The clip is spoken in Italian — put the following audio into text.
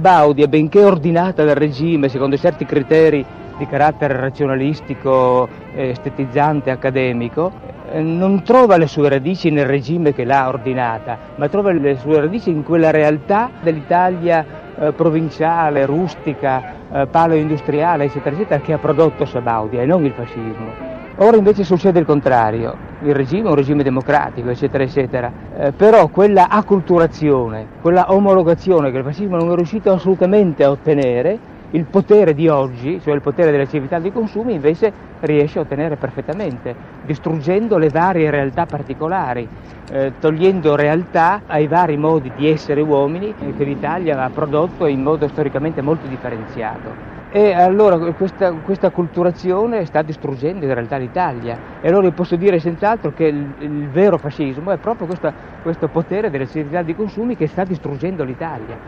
Baudia, benché ordinata dal regime secondo certi criteri di carattere razionalistico, estetizzante, accademico, eh, non trova le sue radici nel regime che l'ha ordinata, ma trova le sue radici in quella realtà dell'Italia eh, provinciale, rustica, eh, palo-industriale, eccetera, eccetera, che ha prodotto Sabaudia e non il fascismo. Ora invece succede il contrario, il regime è un regime democratico, eccetera, eccetera, eh, però quella acculturazione, quella omologazione che il fascismo non è riuscito assolutamente a ottenere, il potere di oggi, cioè il potere delle civiltà dei consumi, invece riesce a ottenere perfettamente, distruggendo le varie realtà particolari, eh, togliendo realtà ai vari modi di essere uomini che l'Italia ha prodotto in modo storicamente molto differenziato. E allora questa, questa culturazione sta distruggendo in realtà l'Italia. E allora io posso dire senz'altro che il, il vero fascismo è proprio questa, questo potere delle civiltà di consumi che sta distruggendo l'Italia.